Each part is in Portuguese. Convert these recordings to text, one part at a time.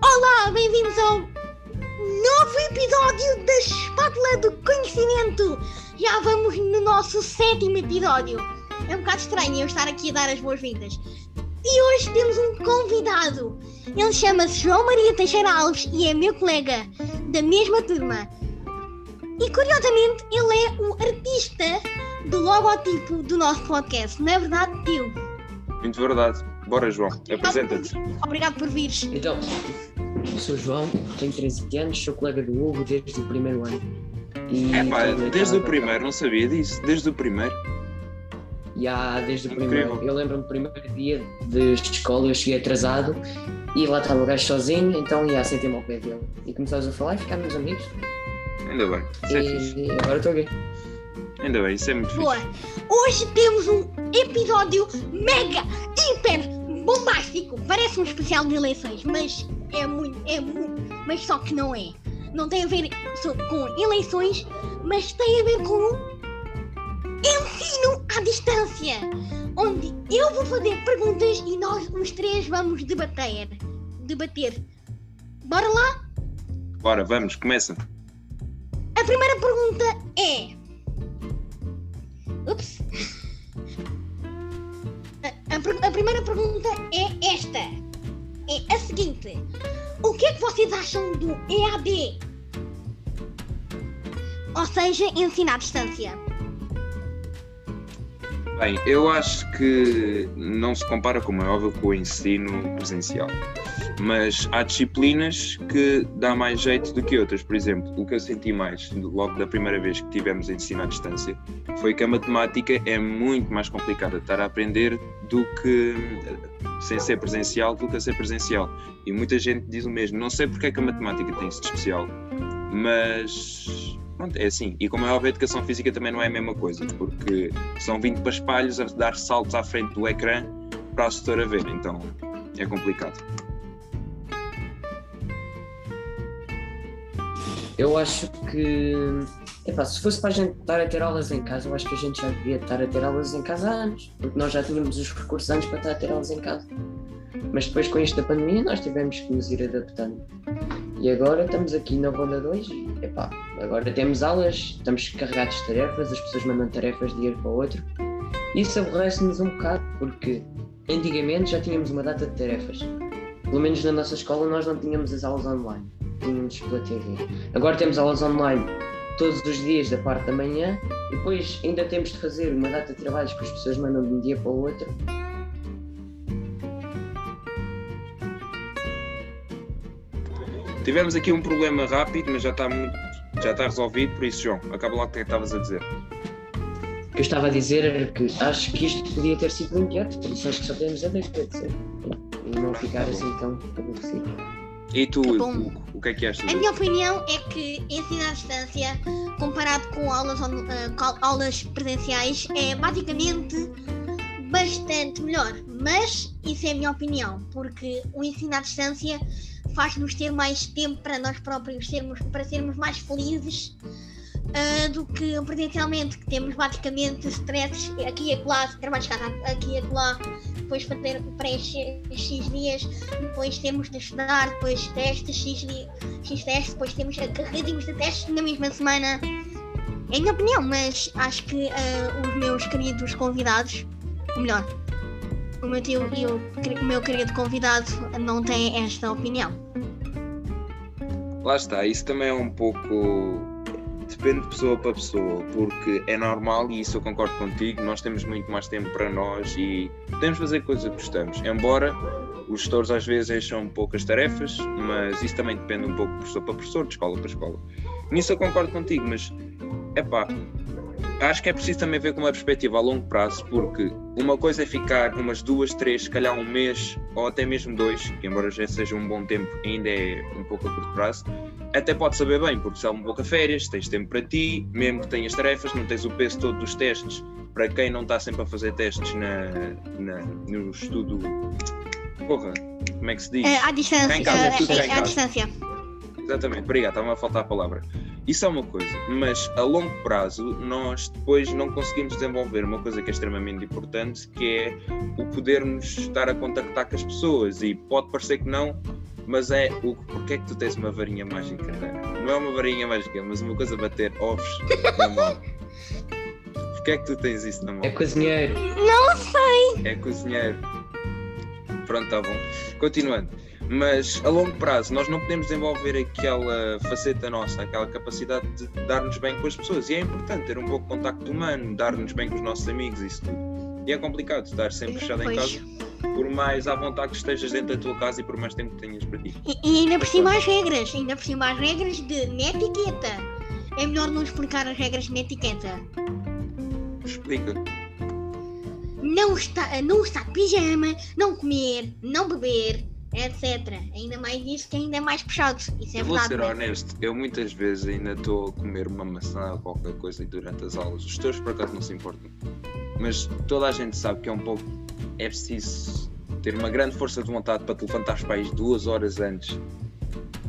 Olá, bem-vindos ao novo episódio da Espátula do Conhecimento. Já vamos no nosso sétimo episódio. É um bocado estranho eu estar aqui a dar as boas-vindas. E hoje temos um convidado. Ele chama-se João Maria Teixeira Alves e é meu colega da mesma turma. E curiosamente, ele é o artista do logotipo do nosso podcast, não é verdade, tio? Muito verdade. Bora, João, apresenta-te. Obrigado por vires. Então, eu sou o João, tenho 13 anos, sou colega do Hugo desde o primeiro ano. E É pá, desde o primeiro, não sabia disso. Desde o primeiro. Já, desde o Incrível. primeiro. Eu lembro-me do primeiro dia de escola, eu cheguei atrasado e lá estava o gajo sozinho, então ia sentei-me ao pé dele. E começámos a falar e ficámos amigos. Ainda bem. Isso é fixe. E agora estou aqui. Ainda bem, isso é muito Boa. fixe. Hoje temos um episódio mega, hiper bombástico. Parece um especial de eleições, mas é muito, é muito, mas só que não é. Não tem a ver com eleições, mas tem a ver com ensino à distância, onde eu vou fazer perguntas e nós os três vamos debater. Debater. Bora lá? Bora, vamos, começa. A primeira pergunta é. Ups. A, a a primeira pergunta é esta. É a seguinte. O que é que vocês acham do EAD? Ou seja, ensino à distância. Bem, eu acho que não se compara, como é óbvio, com o ensino presencial. Mas há disciplinas que dá mais jeito do que outras. Por exemplo, o que eu senti mais logo da primeira vez que tivemos ensino à distância foi que a matemática é muito mais complicada de estar a aprender do que sem ser presencial do que a ser presencial. E muita gente diz o mesmo. Não sei porque é que a matemática tem isso de especial, mas pronto, é assim. E como é óbvio, a educação física também não é a mesma coisa, porque são 20 paspalhos a dar saltos à frente do ecrã para a assessora ver. Então é complicado. Eu acho que. Epá, se fosse para a gente estar a ter aulas em casa, eu acho que a gente já devia estar a ter aulas em casa há anos, porque nós já tínhamos os recursos antes para estar a ter aulas em casa. Mas depois, com isto da pandemia, nós tivemos que nos ir adaptando. E agora estamos aqui na Ronda 2 e, epá, agora temos aulas, estamos carregados de tarefas, as pessoas mandam tarefas de um dia para o outro. Isso aborrece-nos um bocado, porque antigamente já tínhamos uma data de tarefas. Pelo menos na nossa escola nós não tínhamos as aulas online, tínhamos pela TV. Agora temos aulas online todos os dias da parte da manhã e depois ainda temos de fazer uma data de trabalhos que as pessoas mandam de um dia para o outro. Tivemos aqui um problema rápido, mas já está muito. Já está resolvido, por isso, João, acaba lá o que é que estavas a dizer. O que eu estava a dizer era que acho que isto podia ter sido muito antes, por isso acho que só temos a agradecer. E não ficar assim tão aborrecido. E tu, Tá bom. Hugo, o que é que achas? A minha opinião é que ensino à distância, comparado com aulas, on- eh, com aulas presenciais, é basicamente bastante melhor. Mas isso é a minha opinião, porque o ensino à distância faz-nos ter mais tempo para nós próprios sermos, para sermos mais felizes ah, do que presencialmente, que temos basicamente stresses aqui e acolá, trabalhos de aqui e acolá, depois fazer preencher X dias, depois temos de estudar, depois testes, X, X testes, depois temos carregadinhos de testes na mesma semana. É a minha opinião, mas acho que ah, os meus queridos convidados, melhor, o meu tio e o, meu querido convidado não têm esta opinião. Lá está, isso também é um pouco. Depende de pessoa para pessoa, porque é normal e isso eu concordo contigo. Nós temos muito mais tempo para nós e podemos fazer coisas que gostamos. Embora os gestores às vezes enchem poucas tarefas, mas isso também depende um pouco de professor para professor, de escola para escola. Nisso eu concordo contigo, mas é pá, acho que é preciso também ver com uma perspectiva a longo prazo, porque uma coisa é ficar umas duas, três, se calhar um mês ou até mesmo dois, que embora já seja um bom tempo, ainda é um pouco a curto prazo. Até pode saber bem, porque se há um pouco a férias, tens tempo para ti, mesmo que tenhas tarefas, não tens o peso todo dos testes. Para quem não está sempre a fazer testes na, na- no estudo. Porra, como é que se diz? É, à distância. Cá em casa, é, tudo cá em é, à distância. Exatamente, obrigado, estava a faltar a palavra. Isso é uma coisa, mas a longo prazo nós depois não conseguimos desenvolver uma coisa que é extremamente importante, que é o podermos estar a contactar com as pessoas. E pode parecer que não, mas é o porque é que tu tens uma varinha mágica? Não é uma varinha mágica, mas uma coisa bater ovos na mão. Porquê é que tu tens isso na mão? É cozinheiro. Não sei. É cozinheiro. Pronto, tá bom. Continuando. Mas a longo prazo nós não podemos desenvolver aquela faceta nossa, aquela capacidade de dar-nos bem com as pessoas. E é importante ter um pouco de contacto humano, dar-nos bem com os nossos amigos e isso tudo. E é complicado estar sempre fechado em casa, por mais à vontade que estejas dentro da tua casa e por mais tempo que tenhas para ti. E, e ainda por cima as regras, ainda por cima as regras de netiqueta. É melhor não explicar as regras de netiqueta. Explica. Não está, não usar pijama, não comer, não beber, etc. Ainda mais isso que ainda é mais puxado. Isso é eu vou verdade. ser mas- honesto, eu muitas vezes ainda estou a comer uma maçã ou qualquer coisa durante as aulas. Os teus por acaso não se importam. Mas toda a gente sabe que é um pouco. É preciso ter uma grande força de vontade para te levantar os pais duas horas antes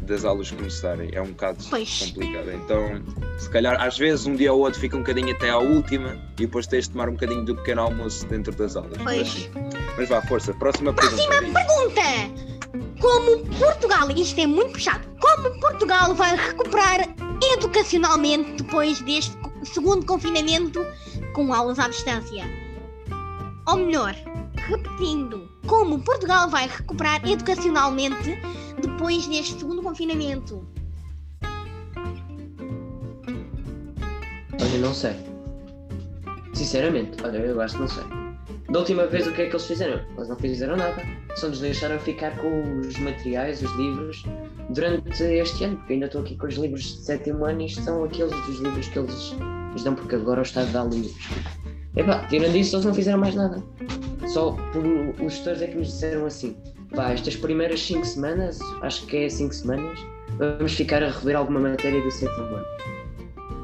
das aulas começarem. É um bocado Pois. complicado. Então, se calhar, às vezes, um dia ou outro fica um bocadinho até à última e depois tens de tomar um bocadinho do pequeno almoço dentro das aulas. Pois. Mas vá, força. Próxima pergunta. diz. Pergunta! Como Portugal, isto é muito puxado, como Portugal vai recuperar educacionalmente depois deste segundo confinamento com aulas à distância? Ou melhor, repetindo, como Portugal vai recuperar educacionalmente depois deste segundo confinamento? Olha, não sei. Sinceramente, olha, eu acho que não sei. Da última vez o que é que eles fizeram? Eles não fizeram nada. Só nos deixaram ficar com os materiais, os livros, durante este ano, porque ainda estou aqui com os livros de sétimo ano e isto são aqueles dos livros que eles nos dão, porque agora o Estado dá livros. Epá, tirando isso, eles não fizeram mais nada. Só por, os gestores é que nos disseram assim: pá, estas primeiras 5 semanas, acho que é 5 semanas, vamos ficar a rever alguma matéria do sétimo ano.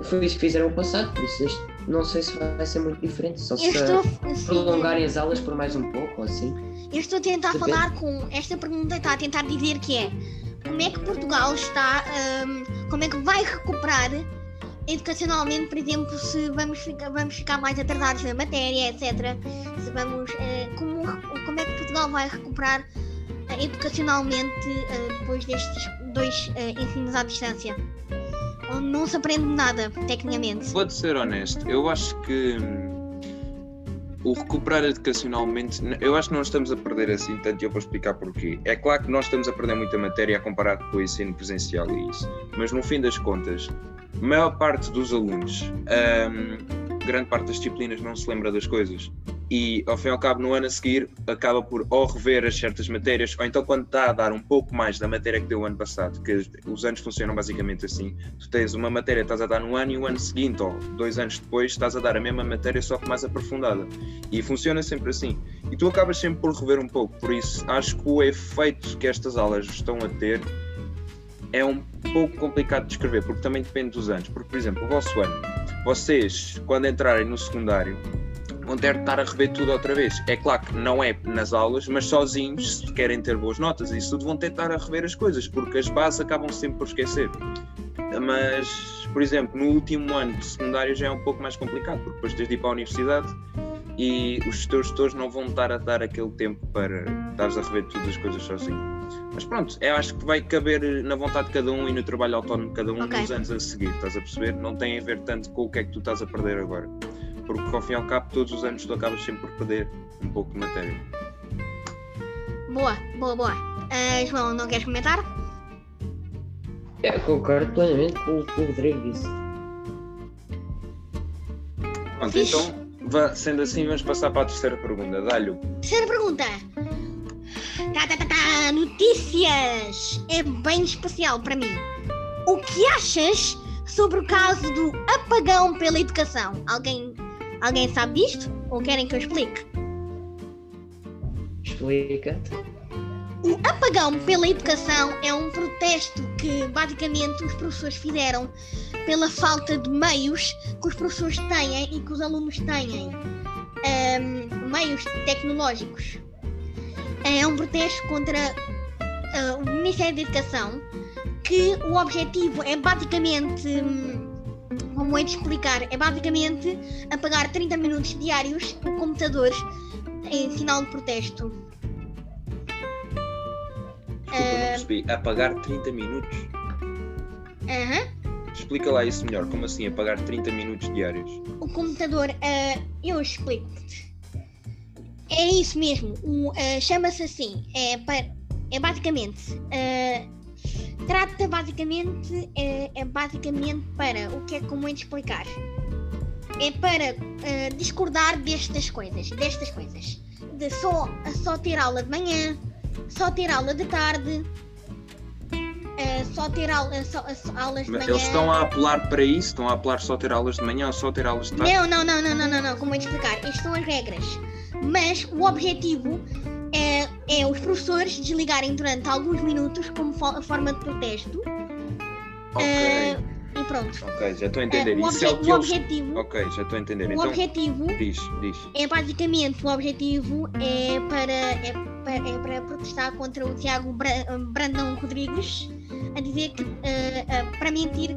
Foi isso que fizeram o passado, por isso este, não sei se vai ser muito diferente, só se estou, uh, prolongarem as aulas por mais um pouco ou assim. eu estou a tentar Depende. falar com esta pergunta, está a tentar dizer que é como é que Portugal está, hum, como é que vai recuperar educacionalmente, por exemplo, se vamos ficar, vamos ficar mais atrasados na matéria, etc. Se vamos, eh, como, como é que Portugal vai recuperar eh, educacionalmente eh, depois destes dois ensinos à distância? Não se aprende nada, tecnicamente. Vou-te ser honesto, eu acho que hum, o recuperar educacionalmente, eu acho que não estamos a perder assim tanto e eu vou explicar porquê. É claro que nós estamos a perder muita matéria a comparar com o ensino presencial e isso, mas no fim das contas, a maior parte dos alunos, hum, grande parte das disciplinas não se lembra das coisas. E ao fim e ao cabo, no ano a seguir, acaba por ou rever as certas matérias, ou então quando está a dar um pouco mais da matéria que deu o ano passado, que os anos funcionam basicamente assim, tu tens uma matéria estás a dar no ano e o ano seguinte, ou dois anos depois, estás a dar a mesma matéria, só que mais aprofundada. E funciona sempre assim. E tu acabas sempre por rever um pouco. Por isso, acho que o efeito que estas aulas estão a ter é um pouco complicado de descrever, porque também depende dos anos. Porque, por exemplo, o vosso ano, vocês, quando entrarem no secundário, vão ter de estar a rever tudo outra vez. É claro que não é nas aulas, mas sozinhos, se querem ter boas notas, isso tudo vão estar a rever as coisas, porque as bases acabam sempre por esquecer. Mas, por exemplo, no último ano de secundário já é um pouco mais complicado, porque depois tens de ir para a universidade e os teus gestores não vão estar a dar aquele tempo para estares a rever todas as coisas sozinho. Mas pronto, eu acho que vai caber na vontade de cada um e no trabalho autónomo de cada um Ok. nos anos a seguir, estás a perceber? Não tem a ver tanto com o que é que tu estás a perder agora. Porque ao fim e ao cabo, todos os anos tu acabas sempre por perder um pouco de matéria. Boa, boa, boa. Ah, João, não queres comentar? É, concordo plenamente com o que o Rodrigo disse. Pronto, Fixe. então, sendo assim, vamos passar para a terceira pergunta. Dá-lhe o Terceira pergunta. Tá, tá, tá, tá. Notícias. É bem especial para mim. O que achas sobre o caso do apagão pela educação? Alguém, alguém sabe disto? Ou querem que eu explique? Explica. O apagão pela educação é um protesto que basicamente os professores fizeram pela falta de meios que os professores têm e que os alunos têm. Ahm, meios tecnológicos. É um protesto contra ah, o Ministério da Educação que o objetivo é basicamente. hum, Como é de explicar? É basicamente apagar 30 minutos diários o computador em sinal de protesto. Desculpa, não percebi. Apagar 30 minutos? Aham. Explica lá isso melhor. Como assim apagar 30 minutos diários? O computador, ah, eu explico-te. É isso mesmo. ah, Chama-se assim. É, é basicamente. ah, trata basicamente. É, é basicamente para. O que é como é de explicar? É para ah, discordar destas coisas. Destas coisas. De só, só ter aula de manhã, só ter aula de tarde. ah, só ter aula, só- só aulas de manhã. Eles estão a apelar para isso? Estão a apelar só ter aulas de manhã ou só ter aulas de tarde? Não, não, não, não, não, não, não, como eu te explicar? Estas são as regras. Mas o objetivo é, é os professores desligarem durante alguns minutos como fo- forma de protesto. Ok, eh, e pronto. ok, já estou a Eh, entender. o, Isso é o obje- que o eles. objetivo, Ok, já estou a entender. o Então, objetivo diz, diz. é basicamente o objetivo é para, é, para, é para protestar contra o Tiago Bra- Brandão Rodrigues a dizer que eh, para mentir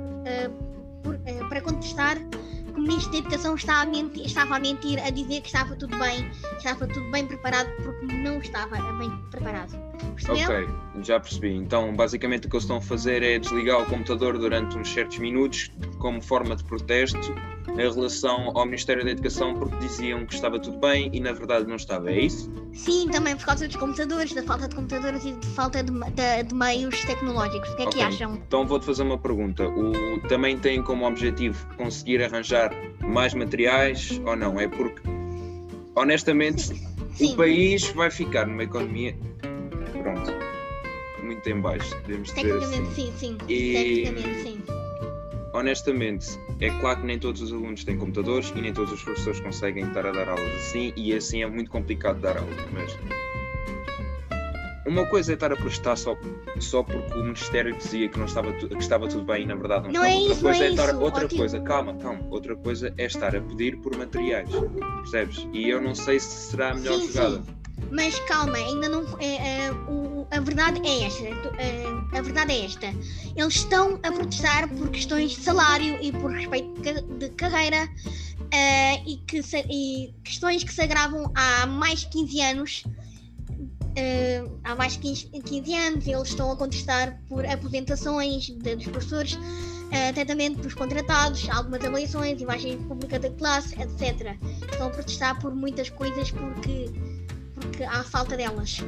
para contestar o Ministro da Educação está a mentir- estava a mentir a dizer que estava tudo bem, estava tudo bem preparado porque não estava bem preparado. Percebeu? Ok, já percebi. Então, basicamente, o que eles estão a fazer é desligar o computador durante uns certos minutos, como forma de protesto, em relação ao Ministério da Educação, porque diziam que estava tudo bem e na verdade não estava. É isso? Sim, também por causa dos computadores, da falta de computadores e de falta de, de- de meios tecnológicos. O que é que Ok. acham? Então, vou-te fazer uma pergunta. O, também tem como objetivo conseguir arranjar mais materiais ou não? É porque, honestamente, Sim. o país vai ficar numa economia. Pronto. Muito em baixo, devemos dizer assim. Tecnicamente sim, sim. E- Tecnicamente sim. Honestamente, é claro que nem todos os alunos têm computadores e nem todos os professores conseguem estar a dar aulas assim, e assim é muito complicado dar aulas, mas uma coisa é estar a protestar só, só porque o Ministério dizia que, não estava, que estava tudo bem e na verdade não, Não estava. é outra isso, não coisa é estar, isso, outra ótimo. coisa, calma, calma, outra coisa é estar a pedir por materiais, percebes? E eu não sei se será a melhor Sim, jogada. sim. Mas calma, ainda não. é, é, o- a verdade é esta. é, a verdade é esta. Eles estão a protestar por questões de salário e por respeito de, ca- de carreira é, e, que e questões que se agravam há mais de 15 anos. é, há mais de 15, 15 anos eles estão a contestar por aposentações de- dos professores, é, tratamento dos contratados, algumas avaliações, imagem pública da classe, etc. Estão a protestar por muitas coisas porque porque há falta delas.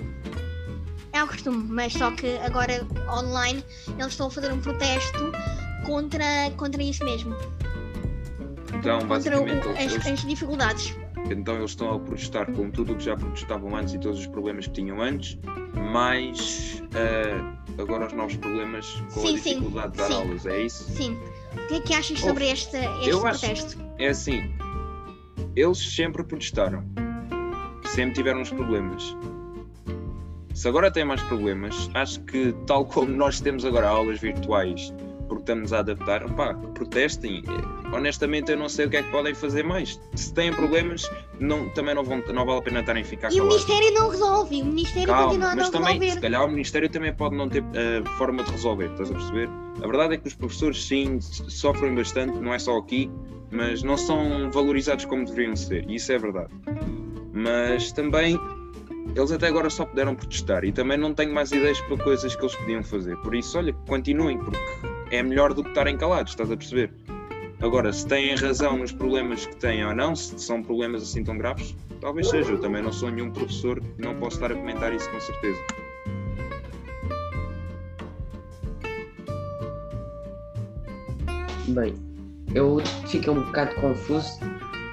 É o costume, mas só que agora online eles estão a fazer um protesto contra, contra isso mesmo. Então, Contra o- basicamente, as, as dificuldades. então eles estão a protestar com tudo o que já protestavam antes e todos os problemas que tinham antes, mais ah, agora os novos problemas com Sim, a sim, dificuldade de dar sim. aulas, é isso? Sim. O que é que achas sobre este, este eu acho- protesto? É assim, eles sempre protestaram, sempre tiveram os problemas. Se agora têm mais problemas, acho que tal como nós temos agora aulas virtuais, porque estamos a adaptar, pá, protestem. Honestamente, eu não sei o que é que podem fazer mais. Se têm problemas, não, também não, vão, não vale a pena estarem a ficar E o calados. Ministério não resolve. O Ministério Calma, continua a mas não também, se resolver. calhar, o Ministério também pode não ter eh, forma de resolver, estás a perceber? A verdade é que os professores, sim, sofrem bastante, não é só aqui, mas não são valorizados como deveriam ser, e isso é verdade. Mas também, eles até agora só puderam protestar, e também não tenho mais ideias para coisas que eles podiam fazer. Por isso, olha, continuem, porque é melhor do que estarem calados, estás a perceber? Agora, se têm razão nos problemas que têm ou não, se são problemas assim tão graves, talvez seja. Eu também não sou nenhum professor, não posso estar a comentar isso com certeza. Bem, eu fico um bocado confuso,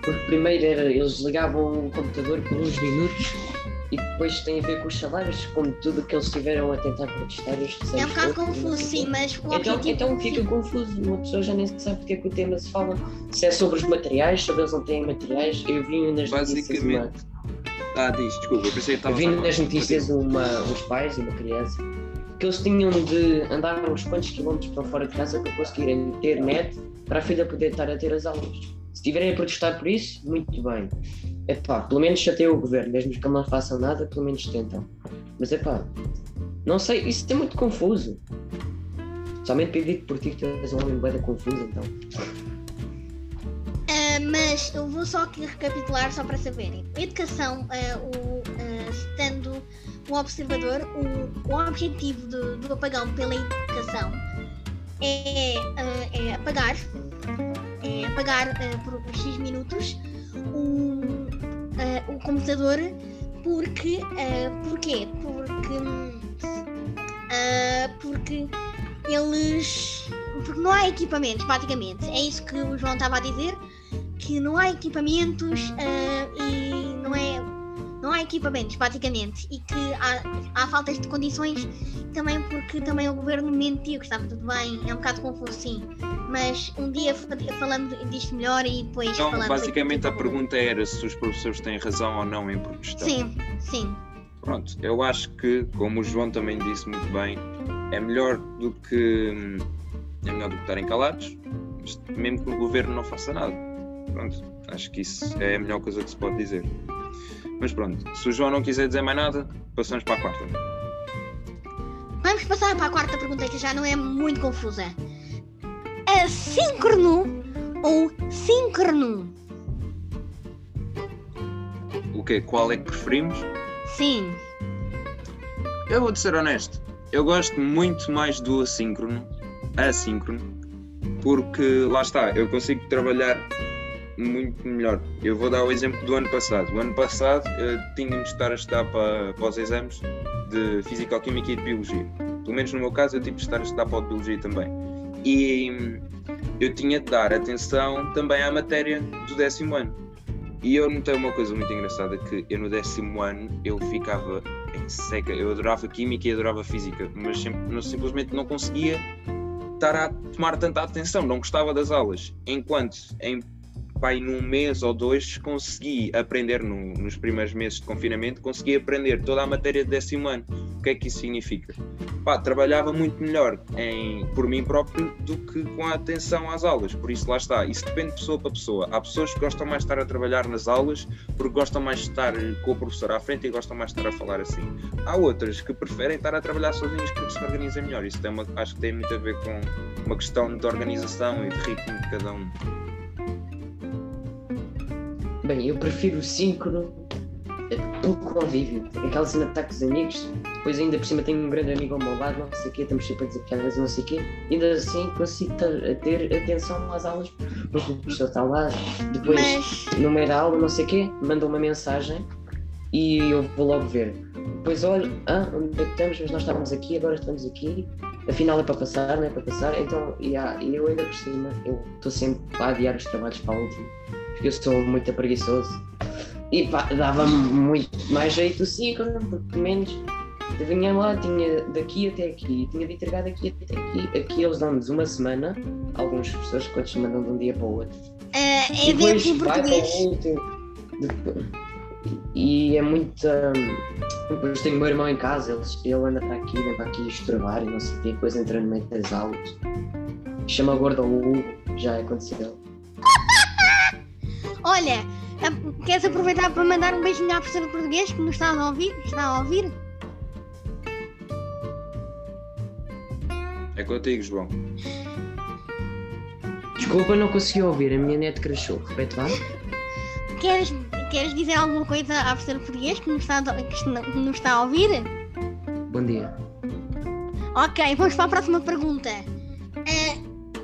porque primeiro era, eles ligavam o computador por uns minutos e depois tem a ver com os salários, como tudo que eles tiveram a tentar protestar estes É um bocado confuso, sim, mas o Então, objetivo. então fica sim. confuso, uma pessoa já nem sabe porque é que o tema se fala, se é sobre os materiais, sobre eles não têm materiais. Eu vi nas notícias uma, Basicamente. Ah, diz, desculpa, eu pensei que eu estava vi nas notícias uma, uns pais e uma criança que eles tinham de andar uns quantos quilómetros para fora de casa para conseguirem ter net para a filha poder estar a ter as aulas. Se estiverem a protestar por isso, muito bem. Epá, pelo menos chateiam o governo, mesmo que não façam nada, pelo menos tentam. Mas epá, não sei, isso é muito confuso. Somente para digo por ti que tu és um homem bem confuso, então. Ah, mas eu vou só aqui recapitular só para saberem. Educação, ah, o, estando o observador, o, o objetivo do, do apagão pela educação é, é apagar, é apagar por X minutos o, o computador porque ah, porquê? Porque ah, porque eles porque não há equipamentos, praticamente. É isso que o João estava a dizer, que não há equipamentos ah, e não é. Equipamentos, praticamente, e que há, há faltas de condições também porque também o governo mentiu, que estava tudo bem, é um bocado confuso, sim. Mas um dia fa- falando disto melhor e depois Então, falando basicamente, a pergunta era se os professores têm razão ou não em protestar. Sim, sim. Pronto, eu acho que, como o João também disse muito bem, é melhor do que hum, é melhor do que estarem calados, mesmo que o governo não faça nada. Pronto, acho que isso é a melhor coisa que se pode dizer. Mas pronto, se o João não quiser dizer mais nada, passamos para a quarta. Vamos passar para a quarta pergunta que já não é muito confusa. Assíncrono ou síncrono? O quê? Qual é que preferimos? Sim. Eu vou ser honesto, eu gosto muito mais do assíncrono, assíncrono, porque lá está, eu consigo trabalhar muito melhor. Eu vou dar o exemplo do ano passado. O ano passado eh, tínhamos de estar a estudar para, para os exames de Físico-Química e de Biologia. Pelo menos no meu caso, eu tive de estar a estudar para de Biologia também. E hum, eu tinha de dar atenção também à matéria do décimo ano. E eu notei uma coisa muito engraçada, que eu no décimo ano eu ficava em seca. Eu adorava Química e adorava Física, mas sempre- simplesmente não conseguia estar a tomar tanta atenção, não gostava das aulas. Enquanto em pai num mês ou dois consegui aprender no- nos primeiros meses de confinamento, consegui aprender toda a matéria de décimo ano. O que é que isso significa? Pá, trabalhava muito melhor em, por mim próprio do que com a atenção às aulas. Por isso lá está. Isso depende de pessoa para pessoa. Há pessoas que gostam mais de estar a trabalhar nas aulas porque gostam mais de estar com o professor à frente e gostam mais de estar a falar assim. Há outras que preferem estar a trabalhar sozinhos porque se organizam melhor. Isso tem uma- acho que tem muito a ver com uma questão de organização e de ritmo de cada um. Bem, eu prefiro o síncrono eh, pelo convívio. Aquela cena de estar com os amigos, depois ainda por cima tenho um grande amigo ao meu lado, não sei o quê, estamos sempre a dizer piadas, não sei o quê, ainda assim consigo ter, ter atenção às aulas, porque o professor está lá, depois Mas no meio da aula, não sei o quê, manda uma mensagem e eu vou logo ver. Depois olho, ah, onde é que estamos? Mas nós estávamos aqui, agora estamos aqui. Afinal é para passar, não é para passar. Então, e e eu ainda por cima, eu estou sempre a adiar os trabalhos para a última, eu sou muito preguiçoso. E pá, dava-me muito mais jeito sim, porque pelo menos vinha lá, tinha daqui até aqui, tinha de entregar daqui até aqui. Aqui eles dão-nos uma semana, alguns professores que outros mandam de um dia para o outro. ah, é E depois em vai para português. o E é muito. Depois tenho o meu irmão em casa, ele, ele anda para aqui, anda para aqui estudar e não sei o quê, depois entra no meio das aulas. Chama gordo ao Hugo, já aconteceu. Olha, a- queres aproveitar para mandar um beijinho à professora de português que nos está a ouvir? Está a ouvir? É contigo, João. Desculpa, não consegui ouvir, a minha net crashou. Repete lá. Queres, queres dizer alguma coisa à professora de português que nos está, a- que nos está a ouvir? Bom dia. Ok, vamos para a próxima pergunta. Ah,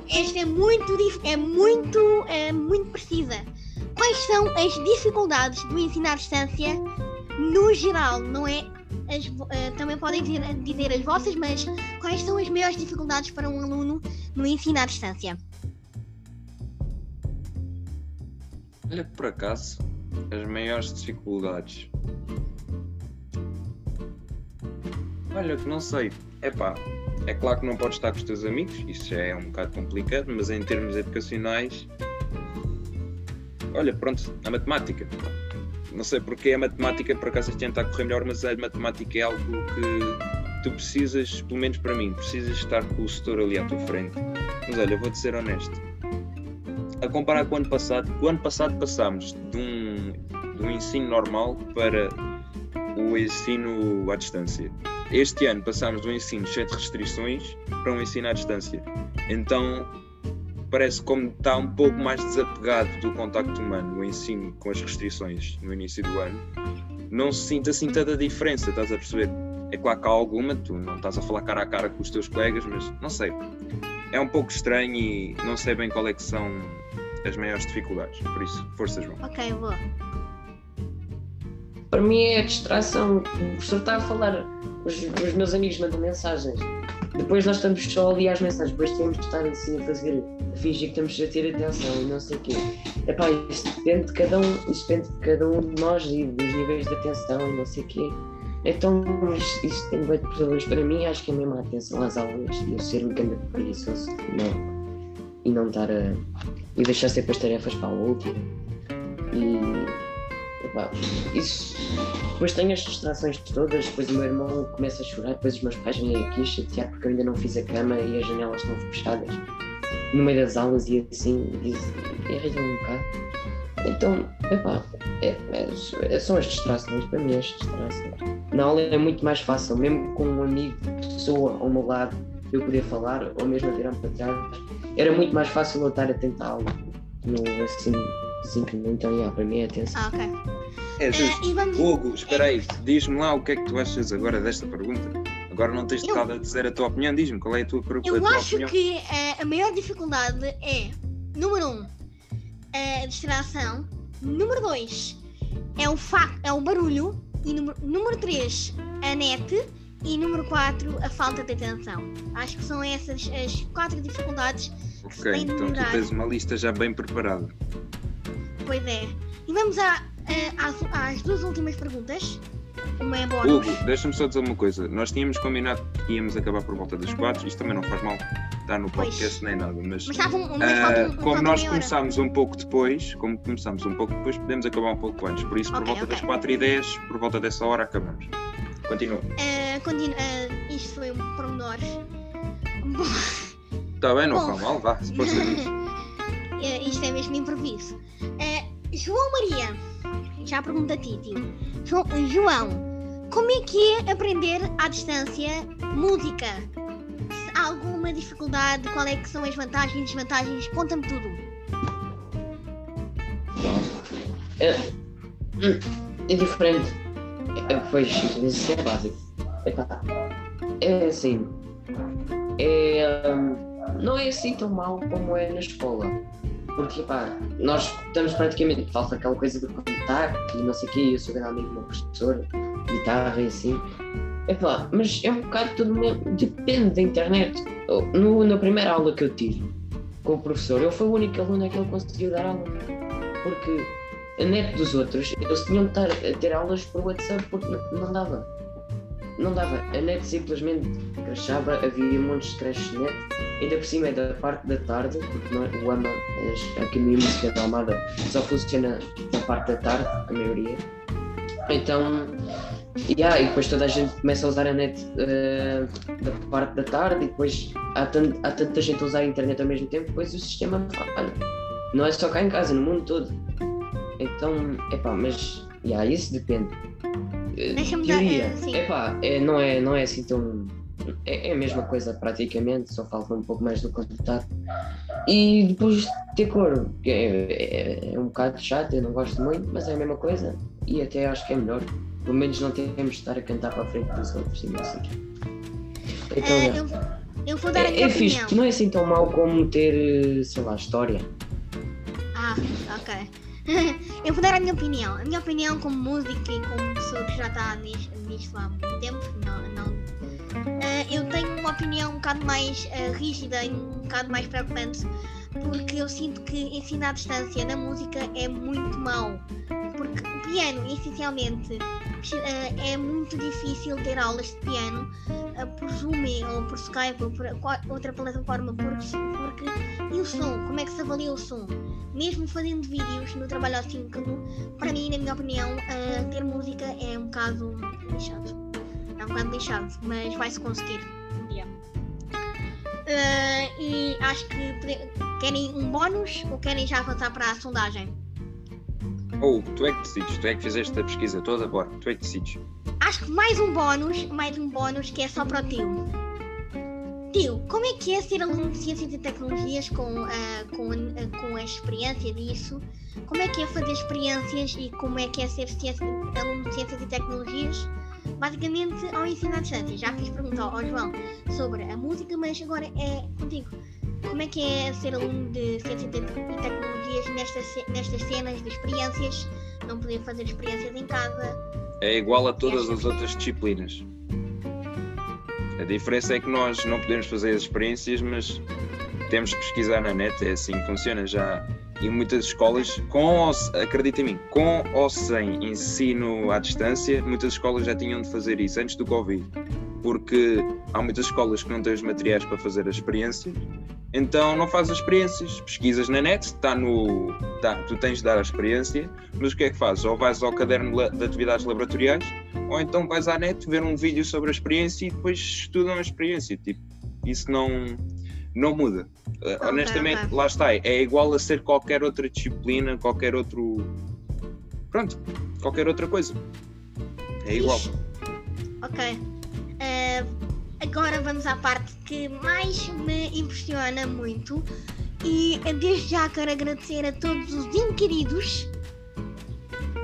esta é muito, é muito, é muito precisa. Quais são as dificuldades do ensino à distância no geral? Não é? as ah, também podem dizer, dizer as vossas, mas quais são as maiores dificuldades para um aluno no ensino à distância? Olha por acaso, as maiores dificuldades. Olha que não sei. Epá, é claro que não podes estar com os teus amigos, isso já é um bocado complicado, mas em termos educacionais. Olha, pronto, a matemática. Não sei porque a matemática, por acaso este ano está a correr melhor, mas a matemática é algo que tu precisas, pelo menos para mim, precisas estar com o setor ali à tua frente. Mas olha, vou-te ser honesto a comparar com o ano passado, o ano passado passámos de um, de um ensino normal para o ensino à distância. Este ano passámos do ensino cheio de restrições para um ensino à distância. Então parece como está um pouco mais desapegado do contacto humano, o ensino com as restrições no início do ano. Não se sinta assim tanta diferença, estás a perceber? É claro que há alguma, tu não estás a falar cara a cara com os teus colegas, mas não sei. É um pouco estranho e não sei bem qual é que são as maiores dificuldades. Por isso, força, João. Ok, boa. Para mim é a distração. O professor está a falar, os, os meus amigos mandam mensagens. Depois nós estamos só ali às mensagens, depois temos de estar assim a fazer, a fingir que estamos a ter atenção e não sei o quê. Epá, isso depende de cada um, isso depende de cada um de nós e dos níveis de atenção e não sei o quê. Então isso, isso tem muito problemas para mim, acho que é mesmo a atenção às aulas e eu ser um grande preguiçoso não, e não estar a. e deixar sempre as tarefas para a última. E epá, isso. Depois tenho as distrações todas, depois o meu irmão começa a chorar, depois os meus pais vêm aqui a chatear porque eu ainda não fiz a cama e as janelas estão fechadas no meio das aulas e assim, e, e irrita um bocado. Então, epá, é, é, é, são as distrações, para mim as distrações. Na aula é muito mais fácil, mesmo com um amigo, pessoa ao meu lado, eu poder falar, ou mesmo a virar para trás, era muito mais fácil eu estar atento à aula. No, assim, simplesmente, para mim é atenção. Ah, ok. É. Eh, e vamos- Hugo, espera aí, diz-me lá o que é que tu achas agora desta pergunta. Agora não tens Eu- estado a dizer a tua opinião, diz-me qual é a tua, a Eu tua acho opinião. que eh, a maior dificuldade é, número um, a distração. Número dois, é o, fa é o barulho. E número, número três, a net. E número quatro, a falta de atenção. Acho que são essas as quatro dificuldades. Ok, então tu tens uma lista já bem preparada. Pois é. E vamos a, eh, às, duas últimas perguntas. Uma é bónus. Hugo, deixa-me só dizer uma coisa. Nós tínhamos combinado que íamos acabar por volta das quatro, isto também não faz mal, está no Pois. podcast nem nada, mas Mas estavam. Mas faltam- como nós começámos um pouco depois, como começámos um pouco depois, podemos acabar um pouco antes. Por isso, por Ok, volta ok. das 4 e 10, por volta dessa hora, acabamos. Continua. Ah, continu- ah, isto foi um pormenor. Está bem, não Bom. faz mal, vá, se eh, isto é mesmo improviso. Eh, João Maria, já pergunto a ti, tio. Jo- João, como é que é aprender à distância música? Se há alguma dificuldade, qual é que são as vantagens e desvantagens? Conta-me tudo. É, hum, é diferente. É, pois, isso é básico. Epá, É assim. É, hum, não é assim tão mal como é na escola. Porque, pá, nós estamos praticamente. Falta aquela coisa do contacto e não sei o quê. Eu sou grande amigo do meu professor, guitarra e assim. Epá, mas é um bocado tudo mesmo. Depende da internet. No, na primeira aula que eu tive com o professor, eu fui o único aluno que ele conseguiu dar aula. Porque a net dos outros, eles tinham de ter aulas por WhatsApp porque não dava. Não dava. A net simplesmente crashava, havia montes de crash net, ainda por cima é da parte da tarde, porque não, é- o AMA, a Academia Música da Almada, só funciona na parte da tarde, a maioria. Então, yeah, e depois toda a gente começa a usar a net eh, da parte da tarde, e depois há, há tanta gente a usar a internet ao mesmo tempo, depois o sistema falha. Não é só cá em casa, no mundo todo. Então, epá, mas yeah, isso depende. Eh, Deixa-me dar- teoria, eh, sim. epá, é, não, é, não é assim tão. É, é a mesma coisa praticamente, só falta um pouco mais do contato. E depois ter cor, que é, é, é um bocado chato, eu não gosto muito, mas é a mesma coisa e até acho que é melhor. Pelo menos não temos de estar a cantar para a frente dos outros e o quê. Então, Eh, yeah. eu, eu vou dar a é, minha é opinião. fixe, não é assim tão mau como ter, eh, sei lá, história. Ah, ok. eu vou dar a minha opinião. A minha opinião como música e como pessoa que já está nisto, há muito tempo, não, não. Ah, eu tenho uma opinião um bocado mais ah, rígida e um bocado mais preocupante, porque eu sinto que ensinar à distância na música é muito mau. Porque o piano, essencialmente, ah, é muito difícil ter aulas de piano por Zoom ou por Skype ou por outra plataforma, porque, porque e o som? Como é que se avalia o som? Mesmo fazendo vídeos no trabalho assíncrono, para mim, na minha opinião, ah, ter música é um bocado lixado. É um bocado lixado, mas vai-se conseguir um dia. Ah, e acho que pode- querem um bónus ou querem já avançar para a sondagem? Ou tu é que decides, tu é que fizeste a pesquisa toda, bora, tu é que decides. acho que mais um bónus, mais um bónus que é só para o tio. Tio, como é que é ser aluno de Ciências e Tecnologias com, ah, com, a- com a experiência disso? Como é que é fazer experiências e como é que é ser ciência- aluno de Ciências e Tecnologias? Basicamente, ao ensino à distância. Já fiz pergunta ao ao João sobre a música, mas agora é contigo. Como é que é ser aluno de Ciências e Te- Tecnologias nestas, nestas cenas de experiências? Não poder fazer experiências em casa? É igual a todas as outras disciplinas. A diferença é que nós não podemos fazer as experiências, mas temos que pesquisar na net, é assim que funciona já. E muitas escolas, com acredita em mim, com ou sem ensino à distância, muitas escolas já tinham de fazer isso antes do Covid. Porque há muitas escolas que não têm os materiais para fazer as experiências, então não fazes as experiências. Pesquisas na net, está no. Tá, tu tens de dar a experiência, mas o que é que fazes? Ou vais ao caderno de atividades laboratoriais, ou então vais à net ver um vídeo sobre a experiência e depois estudam a experiência. Tipo, isso não, não muda. Uh, Ok, honestamente, lá está. É igual a ser qualquer outra disciplina, qualquer outro. Pronto, qualquer outra coisa. É igual. Fixe. Ok. Ah, agora vamos à parte que mais me impressiona muito. E eh, desde já quero agradecer a todos os inquiridos.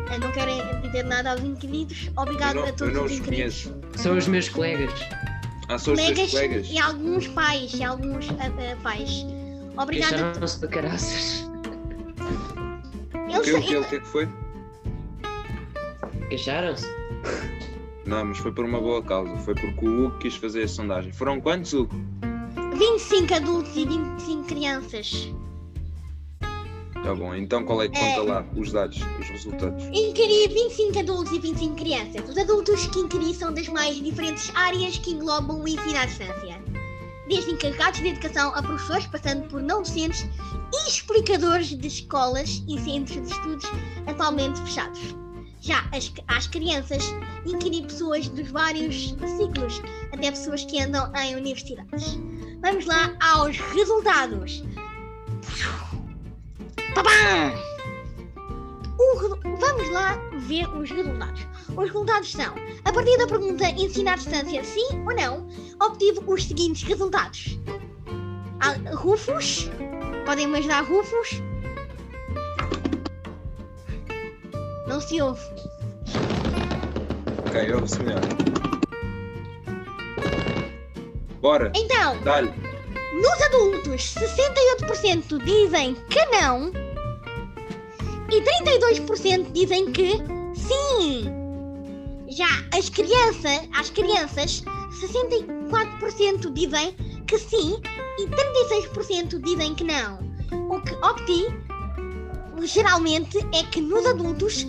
Ah, não querem dizer nada aos inquiridos. Obrigado Eu não- a eu todos não os os conheço. São os meus colegas. Ah, são os teus Colegas colegas. e alguns pais. E alguns ah, ah, pais. Obrigado a Queixaram-se para caraças. O Eles que, o que, o que é que foi? Queixaram-se? Não, mas foi por uma boa causa. Foi porque o Hugo quis fazer a sondagem. Foram quantos, Hugo? 25 adultos e 25 crianças. Tá bom, então qual é que conta lá os dados, os resultados? Inquiri 25 adultos e 25 crianças. Os adultos que inquiri são das mais diferentes áreas que englobam o ensino à distância. Desde encarregados de educação a professores, passando por não docentes e explicadores de escolas e centros de estudos atualmente fechados. Já as, às crianças, inquiri pessoas dos vários ciclos, até pessoas que andam em universidades. Vamos lá aos resultados. Babá! O vamos lá ver os resultados. Os resultados são: a partir da pergunta ensino à distância sim ou não, obtive os seguintes resultados. Há Rufus, podem me ajudar, Rufus? Não se ouve. Ok, ouve-se melhor. Bora, Então, dá-lhe. nos adultos, 68% dizem que não e 32% dizem que sim. Já as crianças, as crianças, 64% dizem que sim e 36% dizem que não. O que obti geralmente é que nos adultos,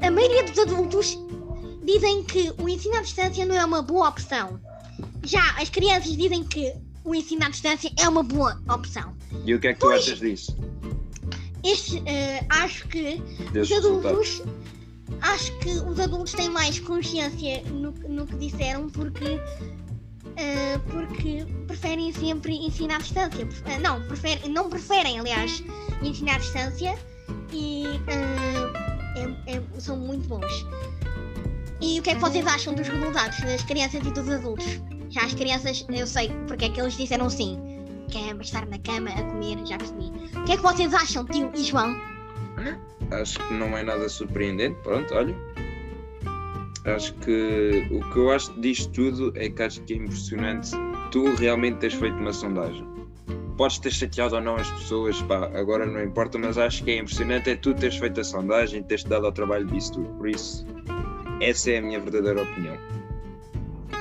a maioria dos adultos dizem que o ensino à distância não é uma boa opção. Já as crianças dizem que o ensino à distância é uma boa opção. E o que é que tu Pois. achas disso? Este, eh, acho que os adultos acho que os adultos têm mais consciência no, no que disseram porque eh, porque preferem sempre ensinar à distância. Eh, não preferem não preferem aliás ensinar à distância e é- é- são muito bons. E o que é que vocês acham dos resultados das crianças e dos adultos? Já as crianças eu sei porque é que eles disseram sim é estar na cama a comer já percebi o que é que vocês acham tio e João Acho que não é nada surpreendente. Pronto, olha. Acho que o que eu acho disto tudo é que acho que é impressionante tu realmente teres feito uma sondagem. Podes ter chateado ou não as pessoas, pá, agora não importa, mas acho que é impressionante é tu teres feito a sondagem e teres dado ao trabalho disso tudo. Por isso, essa é a minha verdadeira opinião.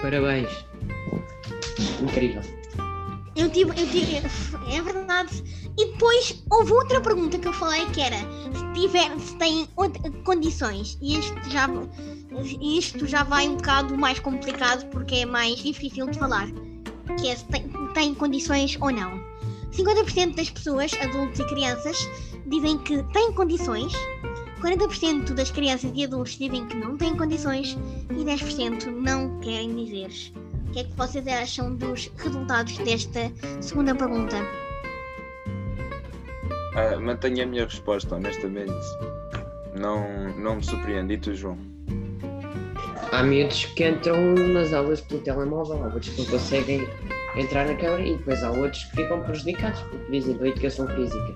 Parabéns. Incrível. Eu tive, eu tive, é verdade. E depois houve outra pergunta que eu falei que era se tiver, se outra- condições. E isto já, isto já vai um bocado mais complicado porque é mais difícil de falar. Que é se tem, tem condições ou não. 50% das pessoas, adultos e crianças, dizem que têm condições. 40% das crianças e adultos dizem que não têm condições e 10% não querem dizer. O que é que vocês acham dos resultados desta segunda pergunta? Ah, mantenho a minha resposta, honestamente. Não, não me surpreende. E tu, João? há miúdos que entram nas aulas pelo telemóvel, há outros que não conseguem entrar na câmara e depois há outros que ficam prejudicados, porque, por exemplo, a educação física.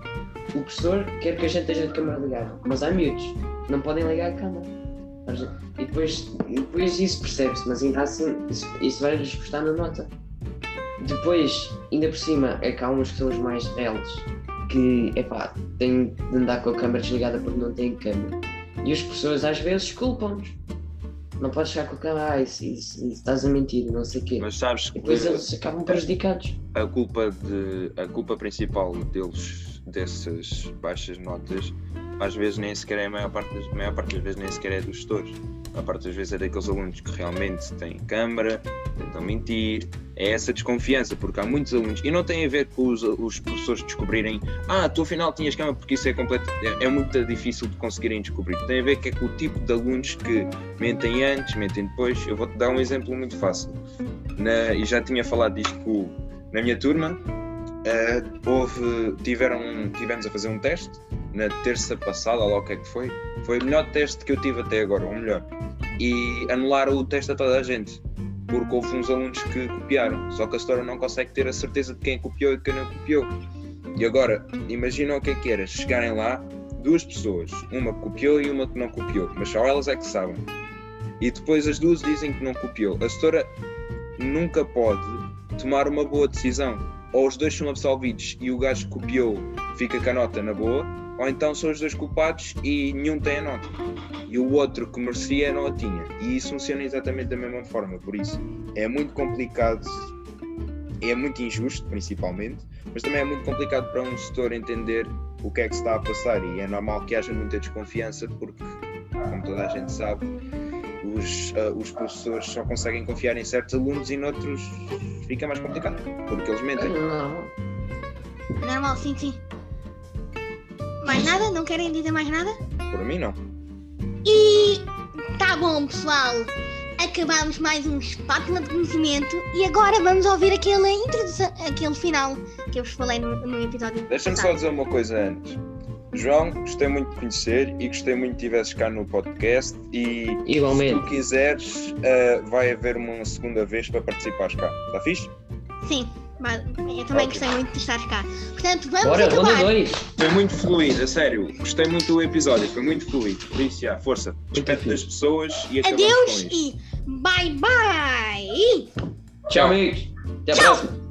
O professor quer que a gente esteja de câmara ligada, mas há miúdos que não podem ligar a câmara. E depois, e depois isso percebe-se, mas ainda assim isso, isso vai-lhes custar na nota. Depois, ainda por cima, é que há umas pessoas mais rebeldes que, epá, têm de andar com a câmara desligada porque não têm câmara. E as pessoas às vezes culpam-nos. Não podes chegar com a câmera, ah, isso, isso, isso, estás a mentir, não sei o quê. Mas sabes E que depois eles acabam prejudicados. a culpa, de, a culpa principal deles, dessas baixas notas, às vezes nem sequer é a maior parte das, maior parte das vezes nem sequer é dos gestores. A maior parte das vezes é daqueles alunos que realmente têm câmara, tentam mentir. É essa desconfiança, porque há muitos alunos, e não tem a ver com os, os professores descobrirem, ah, tu afinal tinhas câmara, porque isso é completo, é, é muito difícil de conseguirem descobrir. Tem a ver que é com o tipo de alunos que mentem antes, mentem depois. Eu vou-te dar um exemplo muito fácil. Na, e já tinha falado disto com, na minha turma, eh, houve, tiveram, tivemos a fazer um teste na terça passada, ou lá o que é que foi. Foi o melhor teste que eu tive até agora, o melhor. E anularam o teste a toda a gente, porque houve uns alunos que copiaram. Só que a história não consegue ter a certeza de quem copiou e quem não copiou. E agora, imagina o que é que era chegarem lá duas pessoas, uma que copiou e uma que não copiou, mas só elas é que sabem. E depois as duas dizem que não copiou. A setora nunca pode tomar uma boa decisão. Ou os dois são absolvidos e o gajo que copiou fica com a nota na boa, ou então são os dois culpados e nenhum tem a nota. E o outro que merecia não a tinha. E isso funciona exatamente da mesma forma. Por isso é muito complicado, é muito injusto, principalmente, mas também é muito complicado para um setor entender o que é que se está a passar. E é normal que haja muita desconfiança, porque, como toda a gente sabe, os, ah, os professores só conseguem confiar em certos alunos e noutros fica mais complicado, porque eles mentem. Não. Normal, sim, sim. Mais nada? Não querem dizer mais nada? Por mim, não. E tá bom, pessoal. Acabamos mais um espátula de conhecimento e agora vamos ouvir aquela introdução, aquele final que eu vos falei no, no episódio. Deixa-me só dizer uma coisa antes. João, gostei muito de conhecer e gostei muito de tivesses cá no podcast e se Igualmente. tu quiseres ah, vai haver uma segunda vez para participares cá. Está fixe? Sim, mas eu também gostei muito de estar cá. Portanto, vamos Bora, acabar. 2. Foi muito fluido, a sério. Gostei muito do episódio, foi muito fluido. Por isso, já, força. Respeito das pessoas e Adeus e bye bye! Tchau, amigos. Até a Tchau. próxima.